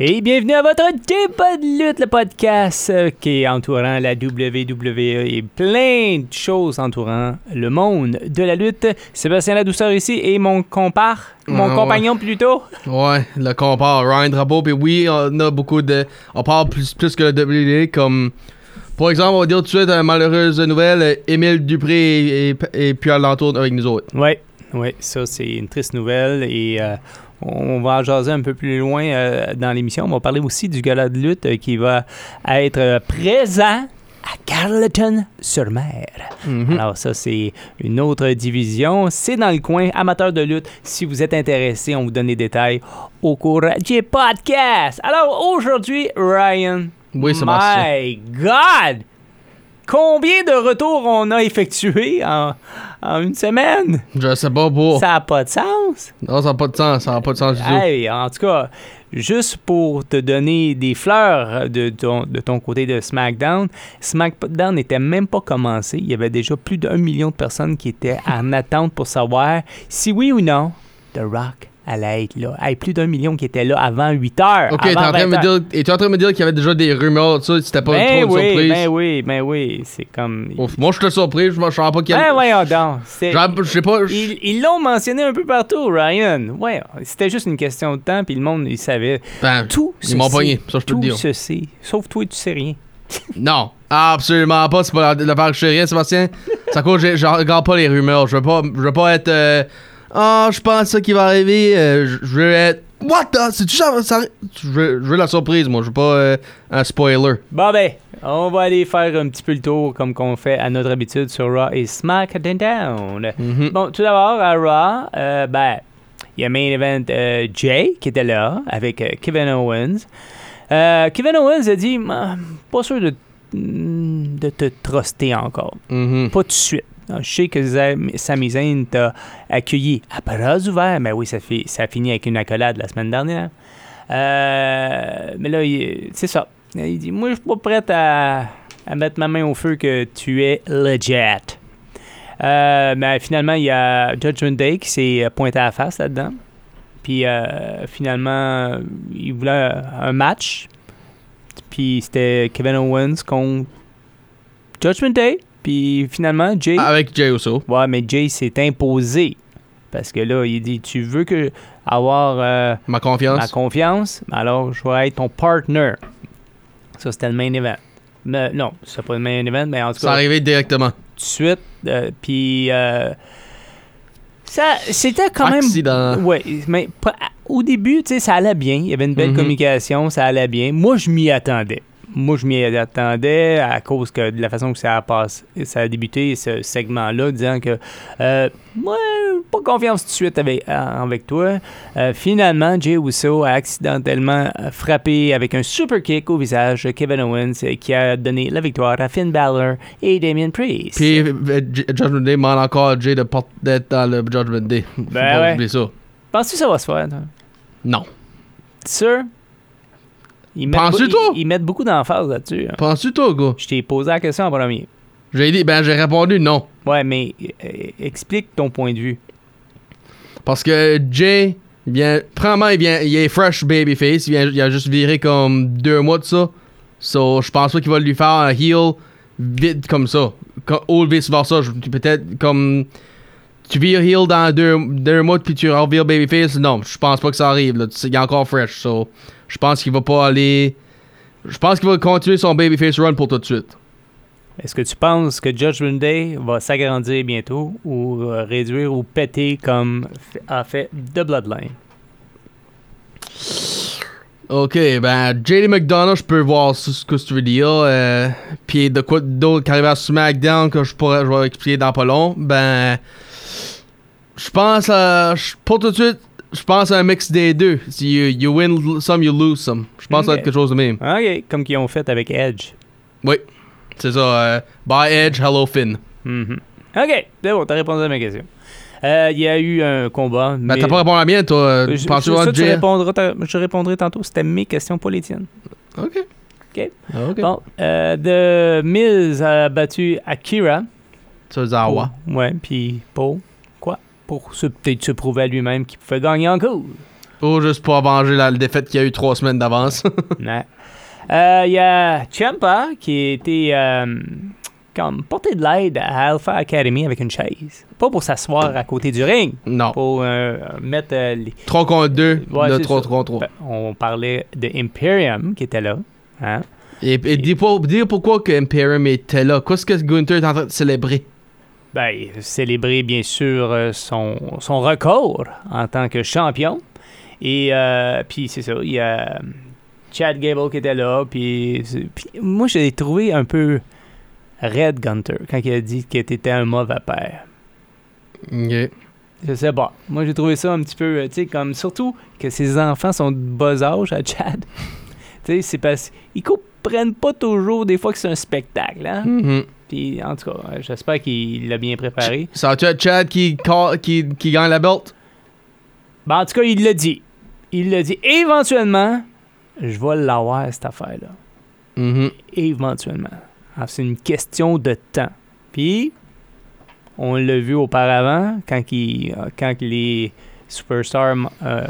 Et bienvenue à votre débat de lutte, le podcast euh, qui est entourant la WWE et plein de choses entourant le monde de la lutte. Sébastien Ladouceur ici et mon compare, mon Ah, ouais. compagnon plutôt. Ouais, le compare Ryan Drapeau, puis oui, on a beaucoup de. On parle plus, plus que le WWE, comme. Par exemple, on va dire tout de suite une malheureuse nouvelle euh, Émile Dupré est, est, est plus à l'entour avec nous autres. Oui, oui, ça c'est une triste nouvelle et euh, on va en jaser un peu plus loin euh, dans l'émission. On va parler aussi du gala de lutte euh, qui va être euh, présent à Carleton-sur-Mer. Mhm. Alors ça, c'est une autre division. C'est dans le coin amateur de lutte. Si vous êtes intéressé, on vous donne les détails au cours du podcast. Alors aujourd'hui, Ryan. Oui, Sébastien. My God! Combien de retours on a effectués en, en une semaine? Je sais pas pour. Ça n'a pas de sens. Non, ça n'a pas de sens, ça n'a pas de sens du tout. Hey, en tout cas, juste pour te donner des fleurs de ton, de ton côté de SmackDown, SmackDown n'était même pas commencé. Il y avait déjà plus d'un million de personnes qui étaient en attente pour savoir si oui ou non The Rock allait être là. Hey, plus d'un million qui étaient là avant 8 heures. Ok, t'es en train de 20 me dire, es-tu en train de me dire qu'il y avait déjà des rumeurs, ça, c'était pas Ben trop une oui, surprise? ben oui, ben oui. C'est comme. Ouf, moi, je suis surpris, je ne savais pas qu'il y Ben avait. voyons donc. Je sais pas. Ils l'ont mentionné un peu partout, Ryan. Ouais, c'était juste une question de temps, puis le monde, il savait. Ben, Tout ils m'ont pogné, ça, je peux Tout te dire. se sait. Sauf toi, tu sais rien. Non, absolument pas. C'est pas l'affaire que je sais rien, Sébastien. Ça cause, je je regarde pas les rumeurs. Je veux pas, je veux pas être. euh, Ah, je pense ça qui va arriver. euh, je veux être. What the? C'est-tu ça? ça- Je veux, je veux la surprise, moi. Je veux pas euh, un spoiler. Bon ben, on va aller faire un petit peu le tour comme qu'on fait à notre habitude sur Raw et SmackDown. Mhm. Bon, tout d'abord, à Raw, euh, ben, il y a main event Jay qui était là avec Kevin Owens. Kevin Owens a dit, Ah, pas sûr de, de te truster encore. Mhm. Pas tout de suite. Ah, Je sais que Sami t'a accueilli à bras ouverts, mais oui, ça, a fini avec une accolade la semaine dernière. Euh, mais là, c'est ça. Il dit Moi, je suis pas prêt à, mettre ma main au feu que tu es legit. Euh, mais finalement, il y a Judgment Day qui s'est pointé à la face là-dedans. Puis euh, finalement, il voulait un match. Puis c'était Kevin Owens contre Judgment Day. Puis finalement, Jay. Avec Jay Uso. Ouais, mais Jay s'est imposé. Parce que là, il dit Tu veux que avoir euh, Ma confiance. ma confiance? Alors, je vais être ton partner. Ça, c'était le main event. Mais, non, c'est pas le main event, mais en tout cas, arrivé directement. tout de suite. euh, Puis, euh, ça, c'était quand même. Accident. Ouais, mais au début, tu sais, ça allait bien. Il y avait une belle Mhm. communication, ça allait bien. Moi, je m'y attendais. Moi, je m'y attendais à cause que de la façon que ça a passé, ça a débuté ce segment-là, disant que euh, moi, pas confiance tout de suite avec, avec toi. Euh, finalement, Jay Uso a accidentellement frappé avec un super kick au visage de Kevin Owens euh, qui a donné la victoire à Finn Balor et Damien Priest. Puis euh, Judgment Day demande encore Jay de porter d'être dans le Judgment Day. Faut Ben pas ouais. oublier ça. Penses-tu que ça va se faire? toi? Non. Sûr? Ils mettent, Penses-tu, toi? ils, ils mettent beaucoup d'emphase là-dessus. hein. Penses-tu, toi, gars? Je t'ai posé la question en premier. J'ai dit, ben, j'ai répondu non. Ouais, mais euh, explique ton point de vue. Parce que Jay, il vient, premièrement, il, vient, il est fresh babyface. Il, vient, il a juste viré comme deux mois de ça. So, je pense pas qu'il va lui faire un heel vite comme ça. Co- Ou vice versa. Je- Peut-être comme. Tu vires heel dans deux, deux mois puis tu revires babyface? Non, je pense pas que ça arrive. Là. Il est encore fresh. So, je pense qu'il va pas aller. Je pense qu'il va continuer son babyface run pour tout de suite. Est-ce que tu penses que Judgment Day va s'agrandir bientôt ou euh, réduire ou péter comme a fait The Bloodline? Ok, ben, JD McDonough, je peux voir ce ce que tu veux dire. Euh, Puis de quoi d'autre qui arrive à SmackDown que je pourrais je vais expliquer dans pas long. Ben, je pense à. Pour tout de suite, je pense à un mix des deux. Si you, you win some, you lose some. Je pense à quelque chose de même. OK, comme qu'ils ont fait avec Edge. Oui, c'est ça. euh, bye Edge, hello Finn. Mhm. OK, c'est bon, t'as répondu à ma question. Euh, Il y a eu un combat. Ben, mais- t'as pas répondu à la mienne, toi. Euh, je- je- ça, tu répondras, je répondrai tantôt. C'était mes questions, pas les tiennes. Ok. Ok. Bon, euh, The Miz a battu Akira. Ah, ouais. Puis quoi? Pour se- peut-être se prouver à lui-même qu'il pouvait gagner encore. Ou juste pour venger la défaite qu'il y a eu trois semaines d'avance. Ouais. Euh, Il y a Ciampa qui été euh, comme porté de l'aide à Alpha Academy avec une chaise. Pas pour s'asseoir à côté du ring, non. pour euh, mettre les, 3 contre 2, Ouais, le c'est 3 ça. contre 3. Ben, On parlait de Imperium qui était là. Hein? Et, et dis, dis pourquoi que Imperium était là. Qu'est-ce que Gunther est en train de célébrer? Ben, célébrer bien sûr euh, son, son record en tant que champion. Et euh, puis c'est ça, il y a euh, Chad Gable qui était là. Puis, moi, je l'ai trouvé un peu Red Gunter quand il a dit qu'il était un mauvais père. Ok. Je sais pas. Moi, j'ai trouvé ça un petit peu, tu sais, comme surtout que ses enfants sont de bas âge à Chad. tu sais, c'est parce qu'ils comprennent pas toujours des fois que c'est un spectacle, hein. Mhm. Puis en tout cas, euh, j'espère qu'il l'a bien préparé. Être Chad qui, qui, qui gagne la belt? Ben, en tout cas, il l'a dit. Il l'a dit. Éventuellement, je vais l'avoir, cette affaire-là. Mhm. Éventuellement. Alors, c'est une question de temps. Puis, on l'a vu auparavant, quand, il- euh, quand les superstars euh,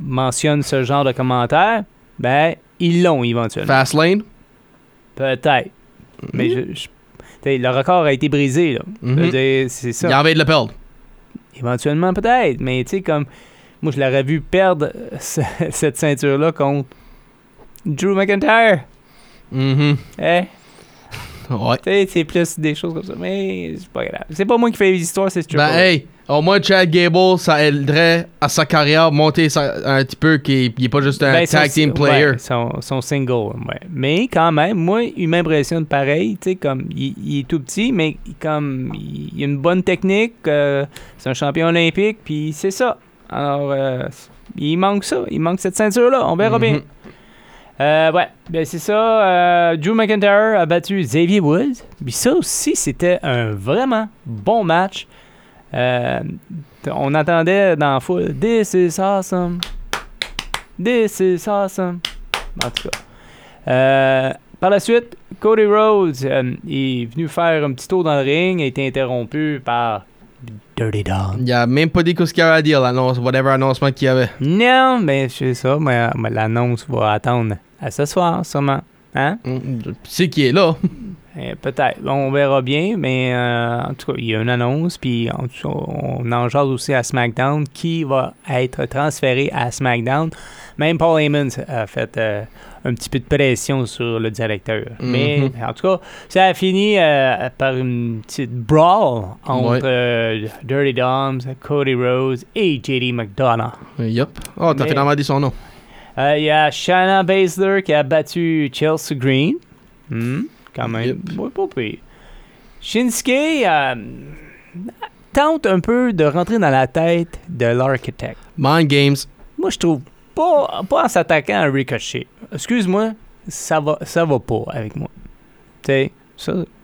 mentionnent ce genre de commentaires, ben, ils l'ont éventuellement. Fastlane? Peut-être. Mais je, je- le record a été brisé, là. Mhm. dire, C'est ça. Il a envie de le perdre. Éventuellement, peut-être. Mais tu sais, comme. Moi, je l'aurais vu perdre ce- cette ceinture-là contre Drew McIntyre. Mhm. Eh? Ouais. Tu sais, c'est plus des choses comme ça. Mais c'est pas grave. C'est pas moi qui fais les histoires, c'est Triple Ben, hey, au moins Chad Gable, ça aiderait à sa carrière monter sa- un petit peu, qu'il n'est pas juste un Ben, tag son- team player. ouais, son, son single, ouais. Mais quand même, moi, il m'impressionne pareil. Tu sais, comme, il, il est tout petit, mais il- comme, il, il a une bonne technique. euh, c'est un champion olympique, puis c'est ça. Alors, euh, il manque ça. Il manque cette ceinture-là. On verra bien. Euh, ouais, ben c'est ça. euh, Drew McIntyre a battu Xavier Woods. Puis ça aussi, c'était un vraiment bon match. Euh, on entendait dans la foule This is awesome. This is awesome. En tout cas. Par la suite, Cody Rhodes est venu faire un petit tour dans le ring, a été interrompu par Dirty Dog. Il a même pas dit ce qu'il y avait à dire, l'annonce, whatever annoncement qu'il y avait. Non, mais c'est ça, mais, mais l'annonce va attendre à ce soir, sûrement. Hein? Mhm. C'est qui est là. Eh, Peut-être. On verra bien, mais euh, en tout cas, il y a une annonce, puis en tout cas, on en jase aussi à SmackDown qui va être transféré à SmackDown. Même Paul Heyman a fait euh, un petit peu de pression sur le directeur. Mais en tout cas, ça a fini euh, par une petite brawl entre Ouais. euh, Dirty Doms, Cody Rhodes et JD McDonough. Yup. Oh, t'as finalement dit son nom. Euh, Il y a Shanna Baszler qui a battu Chelsea Green. Hmm, quand même. Yep. Ouais, pas pire. Shinsuke euh, tente un peu de rentrer dans la tête de l'architecte. Mind Games. Moi, je trouve pas, pas en s'attaquant à Ricochet. Excuse-moi, ça va, ça va pas avec moi.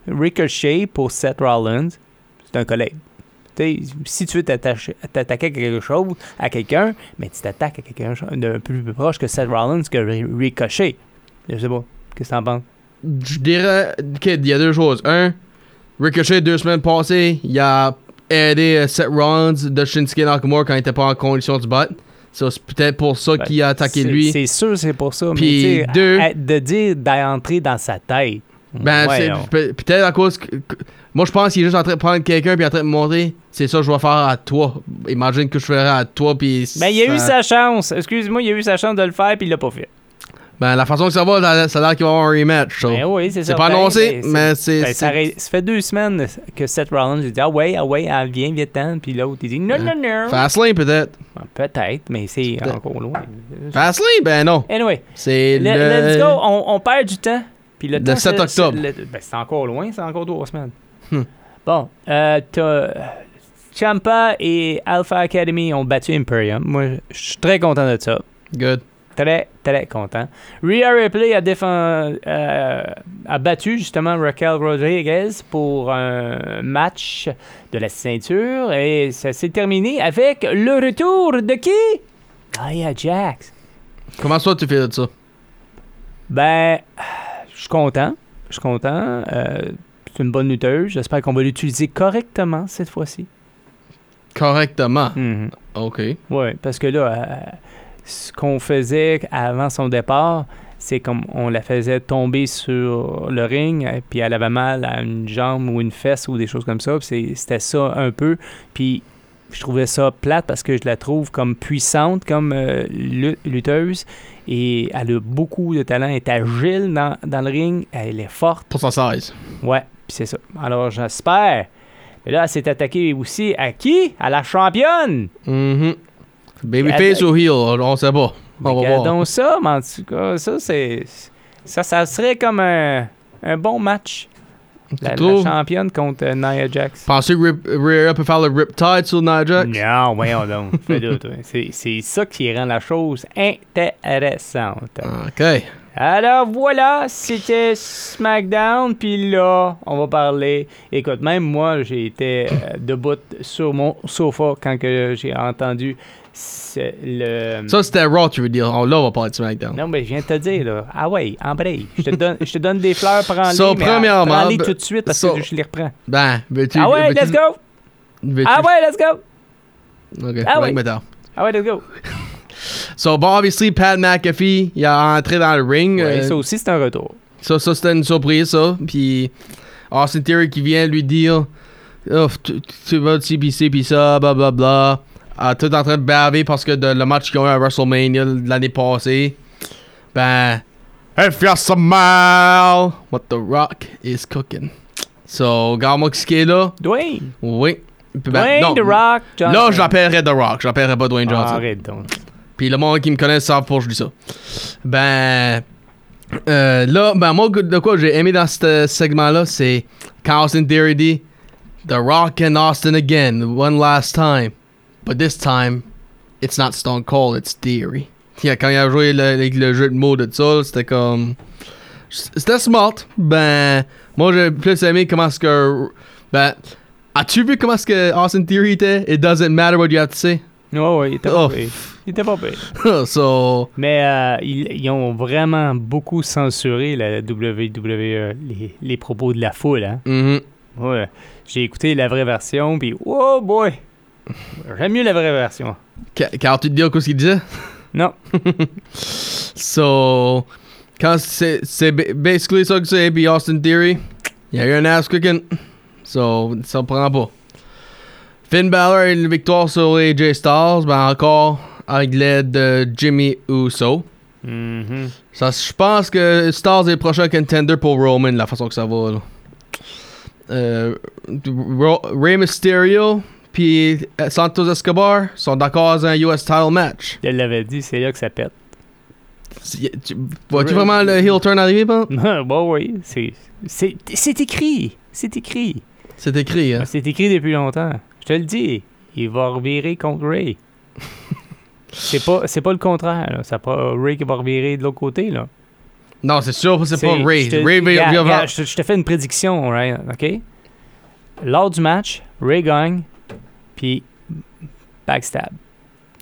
Ricochet pour Seth Rollins, c'est un collègue. Si tu veux t'attaquer à quelque chose, à quelqu'un, mais tu t'attaques à quelqu'un d'un peu plus proche que Seth Rollins que Ri- Ricochet. Je sais pas. Qu'est-ce que t'en penses? Je dirais qu'il y a deux choses. Un, Ricochet, deux semaines passées, il a aidé euh, Seth Rollins de Shinsuke Nakamura quand il était pas en condition se battre. So, C'est peut-être pour ça Ben, qu'il a attaqué lui. C'est sûr, c'est pour ça. Puis deux- à- à- de dire d'entrer dans sa tête. Ben, peut-être à cause que, que- Moi, je pense qu'il est juste en train de prendre quelqu'un puis en train de me montrer. C'est ça que je vais faire à toi. Imagine que je ferais à toi puis. Ben, il a eu ça- sa chance. Excuse-moi, il a eu sa chance de le faire, puis il l'a pas fait. Ben, la façon que ça va, ça a l'air qu'il va y avoir un rematch. so. Ben oui, c'est ça. C'est pas Ben, annoncé, ben, mais c'est. Ben, ça, fait deux semaines que Seth Rollins a dit Ah ouais, ah ouais, ah, viens, viens ten Puis l'autre, il dit Non, non, non. Fastlane, peut-être. Ben, Peut-être, mais c'est encore loin. Fastlane, ben non. Anyway, C'est le- le. let's go. On, on perd du temps. Puis le, Le temps, 7 c'est- octobre. le- ben, c'est encore loin, c'est encore trois semaines. Hmm. Bon, euh, t'as. Champa et Alpha Academy ont battu Imperium. Moi, je suis très content de ça. Good. Très, très content. Rhea Ripley a, défend- euh, a battu justement Raquel Rodriguez pour un match de la ceinture et ça s'est terminé avec le retour de qui? Nia Jax. Comment ça, tu fais de ça? Ben, je suis content. Je suis content. Euh, c'est une bonne lutteuse. J'espère qu'on va l'utiliser correctement cette fois-ci. Correctement. Mhm. OK. Oui, parce que là, euh, ce qu'on faisait avant son départ, c'est comme on la faisait tomber sur le ring, puis elle avait mal à une jambe ou une fesse ou des choses comme ça. C'était ça un peu. Puis je trouvais ça plate parce que je la trouve comme puissante, comme euh, lu- lutteuse. Et elle a beaucoup de talent. Elle est agile dans, dans le ring. Elle est forte. Pour son size. Ouais, puis c'est ça. Alors j'espère. Et là, elle s'est attaquée aussi à qui? À la championne! Mhm. Babyface ou heel, on sait pas. On va voir. Regardons ça, mais en tout cas, ça, c'est. Ça, ça serait comme un, un bon match. La, la championne contre euh, Nia Jax. Pensez que Rip- Rhea peut faire le Riptide sur Nia Jax? Non, voyons donc. C'est ça qui rend la chose intéressante. OK. Alors voilà, c'était SmackDown. Puis là, on va parler. Écoute, même moi, j'ai été euh, debout sur mon sofa quand que j'ai entendu le. Ça, c'était Raw, tu veux dire. Oh, là, on va parler de SmackDown. Non, mais je viens de te dire, là. Ah ouais, embraye. Je te donne, je te donne des fleurs, prends-les. So, premièrement, Prends-les ben, tout de suite parce so- que je les reprends. Ben, veux-tu... Ah ouais, let's go! Ah ouais, let's go! OK, Ah ouais. Ah ouais, let's go! So, bon, obviously, Pat McAfee, il a entré dans le ring. Ouais, euh, ça aussi, c'est un retour. Ça, ça c'était une surprise, ça. Puis Austin Theory qui vient lui dire Oh, tu, vas ci, pis ci, pis ça, blablabla. Bla, bla. Tout en train de baver parce que de- le match qu'ils ont eu à WrestleMania l'année passée. Ben, if you're smile, what the rock is cooking. So, regarde-moi ce qui est là? Dwayne! Oui. Ben, Dwayne non, The Rock Johnson. Là, je l'appellerais The Rock. Je l'appellerais pas Dwayne Ah, Johnson. arrête donc. Puis le monde qui me connaît savent pourquoi je dis ça. Ben. euh, là, ben moi, de quoi j'ai aimé dans ce segment-là, c'est quand Austin Theory dit The Rock and Austin again, one last time. But this time, it's not Stone Cold, it's Theory. Yeah, Quand il a joué le, jeu de mots de ça, c'était comme. C'était smart. Ben, moi, j'ai plus aimé comment est-ce que. Ben, as-tu vu comment est-ce que Austin Theory était? It doesn't matter what you have to say. Ouais, ouais, il était Oh. pas pire. Il était pas pire. so. Mais euh, ils, ils ont vraiment beaucoup censuré la WWE, les, les propos de la foule, hein. mhm. Ouais. J'ai écouté la vraie version, puis oh boy! J'aime mieux la vraie version. Ca- Car tu te dis ce qu'il disait? Non. So, quand c'est c'est ba- basically ça que c'est, puis Austin Theory, il y a eu un ass kicking. So, ça prend pas. Finn Balor a une victoire sur AJ Styles, ben encore avec l'aide de Jimmy Uso. Mhm. Ça, je pense que Styles est le prochain contender pour Roman, la façon que ça va. Là. Euh, Rey Mysterio puis Santos Escobar sont d'accord dans un US title match. Je l'avais dit, c'est là que ça pète. Tu- Vois-tu vraiment le heel turn arriver, pas? bon, oui, c'est, c'est, c'est écrit. C'est écrit. C'est écrit, hein? C'est écrit depuis longtemps. Je te le dis. Il va revirer contre Ray. c'est pas, c'est pas le contraire. Là. C'est pas Ray qui va revirer de l'autre côté. Là. Non, c'est sûr, c'est pas Ray. je te- Ray je, te- je te fais une prédiction, right? OK? Lors du match, Ray gagne, puis backstab.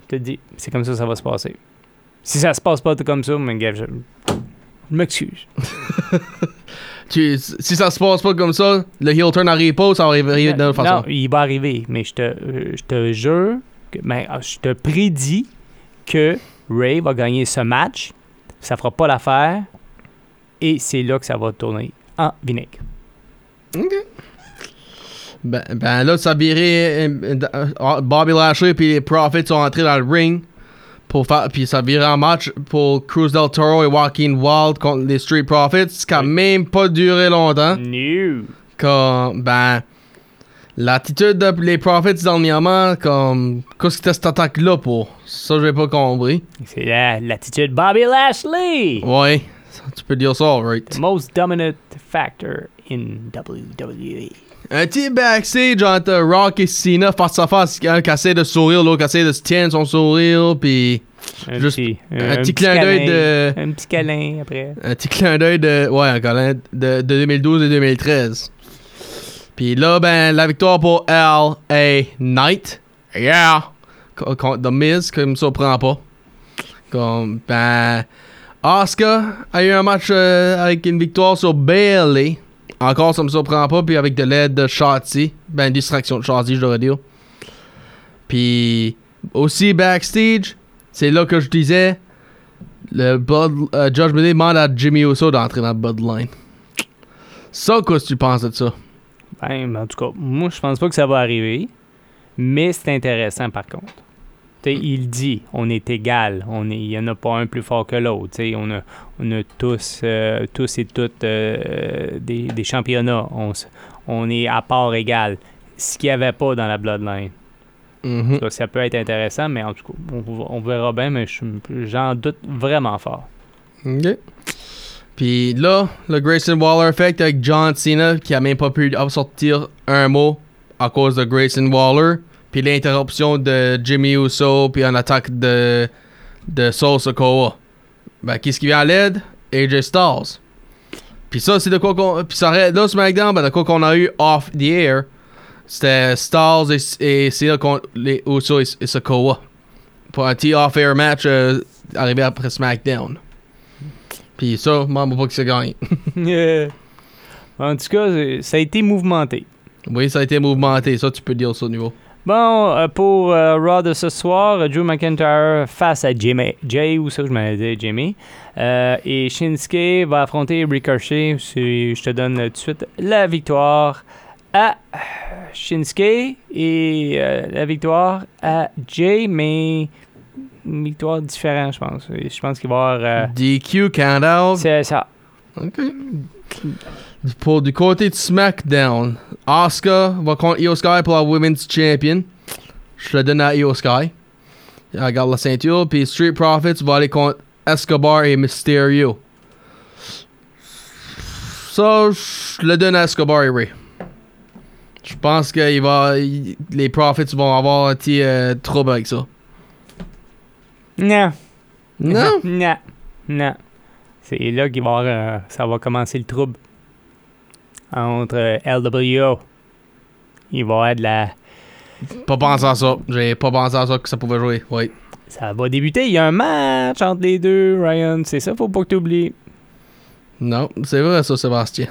Je te dis, c'est comme ça que ça va se passer. Si ça se passe pas comme ça, mais gars, je, je m'excuse. si ça se passe pas comme ça, le heel turn arrive pas, ça va arriver de Non, façon. il va arriver, mais je te, je te jure, que, ben, ah, je te prédis que Ray va gagner ce match. Ça fera pas l'affaire. Et c'est là que ça va tourner en vinaigre. Ben, ben là, ça virait. euh, euh, euh, Bobby Lashley puis les Profits sont entrés dans le ring pour faire, puis ça virait en match pour Cruz del Toro et Joaquin Wild contre les Street Profits, ce qui a Oui. même pas duré longtemps. New. Comme, ben, l'attitude des Profits dernièrement, comme, qu'est-ce que c'était cette attaque-là pour? Ça, j'ai pas compris. C'est la- l'attitude Bobby Lashley. Ouais, tu peux dire ça, right? The most dominant factor in WWE. Un petit backstage entre Rock et Cena face à face, un qui essaie de sourire, l'autre qui essaie de se tenir son sourire, puis Un Juste petit, un petit clin d'œil câlin, de- Un petit câlin après. un petit clin d'œil de, ouais, un câlin de, de 2012 et 2013. Puis là, ben, la victoire pour L.A. Knight. Yeah! Co- Contre The Miz, comme ça, prend pas. Comme, ben, Asuka a eu un match euh, avec une victoire sur Bailey. Encore, ça me surprend pas. Puis avec de l'aide de Shotzi. Ben, distraction de Shotzi, je devrais dire. Puis aussi backstage, c'est là que je disais, le Blood, euh, Day demande à Jimmy Uso d'entrer dans Bloodline. Ça, qu'est-ce que tu penses de ça? Ben, en tout cas, moi, je pense pas que ça va arriver. Mais c'est intéressant, par contre. Il dit, on est égal. On est, il n'y en a pas un plus fort que l'autre. On a, on a tous, euh, tous et toutes euh, des, des championnats. On, on est à part égal. Ce qu'il n'y avait pas dans la Bloodline. Mhm. Ça, ça peut être intéressant, mais en tout cas, on, on verra bien, mais je- j'en doute vraiment fort. Ok. Puis là, le Grayson Waller effect avec John Cena qui a même pas pu sortir un mot à cause de Grayson Waller. Puis l'interruption de Jimmy Uso, puis une attaque de, de Soul Sokoa. Ben, qu'est-ce qui vient à l'aide? AJ Styles. Puis ça, c'est de quoi qu'on. Puis ça arrête là, SmackDown, ben, de quoi qu'on a eu off the air. C'était Styles et, et contre les Uso et, et Sokoa. Pour un petit off-air match euh, arrivé après SmackDown. Puis ça, moi, je pas que c'est gagné. en tout cas, c'est- ça a été mouvementé. oui, ça a été mouvementé. Ça, tu peux dire ça au niveau. Bon, euh, pour euh, Raw de ce soir, Drew McIntyre face à Jimmy, Jay ou ça, je m'avais dit Jimmy. Euh, et Shinsuke va affronter Ricochet. C'est- Je te donne tout de suite la victoire à Shinsuke et euh, la victoire à Jay, mais une victoire différente, je pense. Je pense qu'il va y avoir. DQ count out. c'est ça. Ok. Pour du côté de SmackDown, Asuka va contre Io Sky pour la Women's Champion. Je le donne à Io Sky. Elle regarde la ceinture. Puis Street Profits va aller contre Escobar et Mysterio. Ça, je le donne à Escobar et Ray. Je pense que il va, il- les Profits vont avoir un petit euh, trouble avec ça. Non. Non? non. Non. C'est là qu'il va avoir, euh, ça va commencer le trouble entre LWO. Il va y avoir de la. Pas pensé à ça. J'ai pas pensé à ça que ça pouvait jouer. Oui. Ça va débuter. Il y a un match entre les deux, Ryan. C'est ça, faut pas que tu oublies. Non, c'est vrai ça, Sébastien.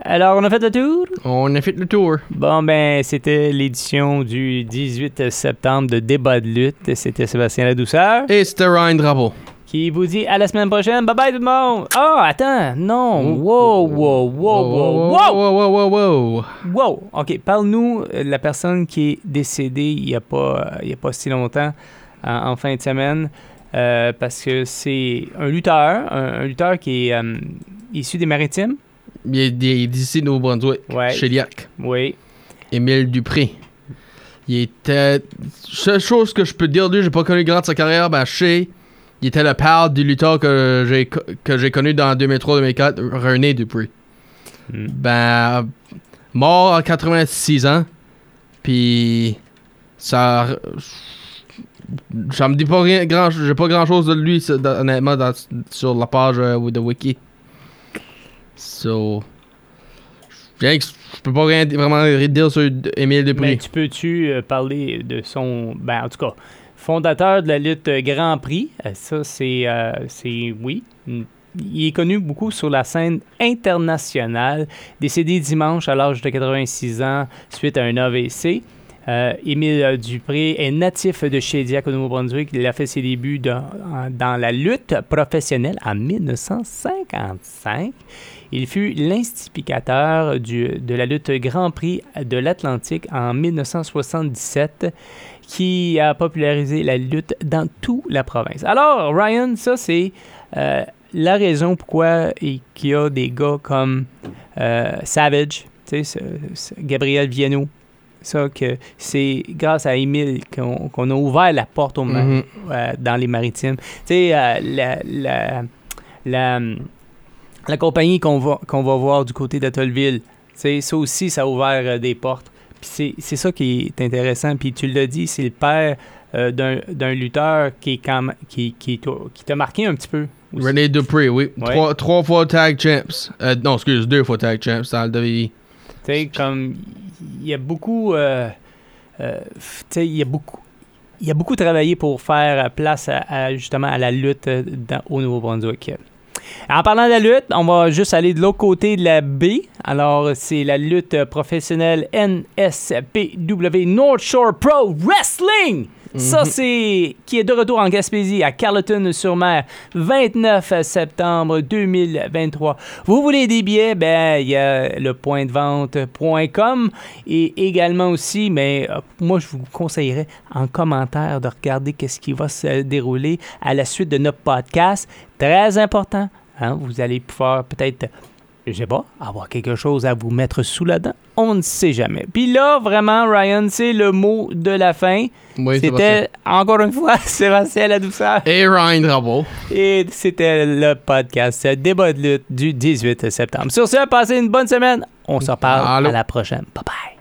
Alors, on a fait le tour? On a fait le tour. Bon, ben, c'était l'édition du 18 septembre de Débat de lutte. C'était Sébastien Ladouceur Et c'était Ryan Drapeau. Qui vous dit à la semaine prochaine. Bye bye tout le monde. Ah, attends. Non. Wow, wow, wow, wow, wow. wow, wow, wow, wow. Wow! OK, parle-nous euh, de la personne qui est décédée il n'y a, pas, euh, il y a pas si longtemps, en, en fin de semaine, euh, parce que c'est un lutteur, un, un lutteur qui est euh, issu des Maritimes. Il est, il est d'ici Nouveau-Brunswick. Ouais. Chiliac. Oui. Émile Dupré. Il était. Seule chose que je peux dire de lui, j'ai pas connu grand de sa carrière, ben je sais. Il était le père du lutteur que j'ai que j'ai connu dans 2003-2004, René Dupré. Hmm. Ben, mort à 86 ans. Puis, ça. Ça me dit pas rien, grand, j'ai pas grand chose de lui, honnêtement, dans- sur la page euh, de Wiki. So. Je peux pas rien vraiment rien dire sur Émile Dupré. Mais tu peux-tu euh, parler de son. Ben, en tout cas, fondateur de la lutte Grand Prix. Euh, ça, c'est. euh, c'est oui. Il est connu beaucoup sur la scène internationale. Décédé dimanche à l'âge de 86 ans suite à un AVC. Euh, Émile Dupré est natif de Shediac au Nouveau-Brunswick. Il a fait ses débuts dans, dans la lutte professionnelle en 1955. Il fut l'instigateur de la lutte Grand Prix de l'Atlantique en 1977 qui a popularisé la lutte dans toute la province. Alors, Ryan, ça, c'est euh, la raison pourquoi il y a des gars comme euh, Savage, ce- ce Gabriel Viano. Ça, que c'est grâce à Émile qu'on a ouvert la porte au Mhm. euh, dans les maritimes. Tu sais, euh, la, la, la, la compagnie qu'on va, qu'on va voir du côté d'Atollville, tu sais, ça aussi, ça a ouvert euh, des portes. Puis c'est- ça qui est intéressant. Puis tu l'as dit, c'est le père euh, d'un lutteur qui, est quand qui, qui t'a qui t'a marqué un petit peu. aussi. René Dupré, oui. Ouais. Trois, trois fois tag champs. Euh, non, excuse, deux fois tag champs dans le WWE. Tu sais, comme il y a beaucoup, euh, tu sais, il y a beaucoup, il a beaucoup travaillé pour faire place à, à, justement à la lutte dans- au Nouveau-Brunswick. En parlant de la lutte, on va juste aller de l'autre côté de la baie. Alors, c'est la lutte professionnelle NSPW North Shore Pro Wrestling. Ça, c'est qui est de retour en Gaspésie à Carleton-sur-Mer, 29 septembre 2023. Vous voulez des billets? Ben, il y a le point de vente.com et également aussi, mais euh, moi, je vous conseillerais en commentaire de regarder qu'est-ce qui va se dérouler à la suite de notre podcast. Très important. hein, Vous allez pouvoir peut-être je sais pas, avoir quelque chose à vous mettre sous la dent. On ne sait jamais. Puis là, vraiment, Ryan, c'est le mot de la fin. Oui, c'était, encore une fois, Sébastien La Douceur. Et Ryan Drapeau. Et c'était le podcast Débat de lutte du 18 septembre. Sur ce, passez une bonne semaine. On se reparle Allô. à la prochaine. Bye bye.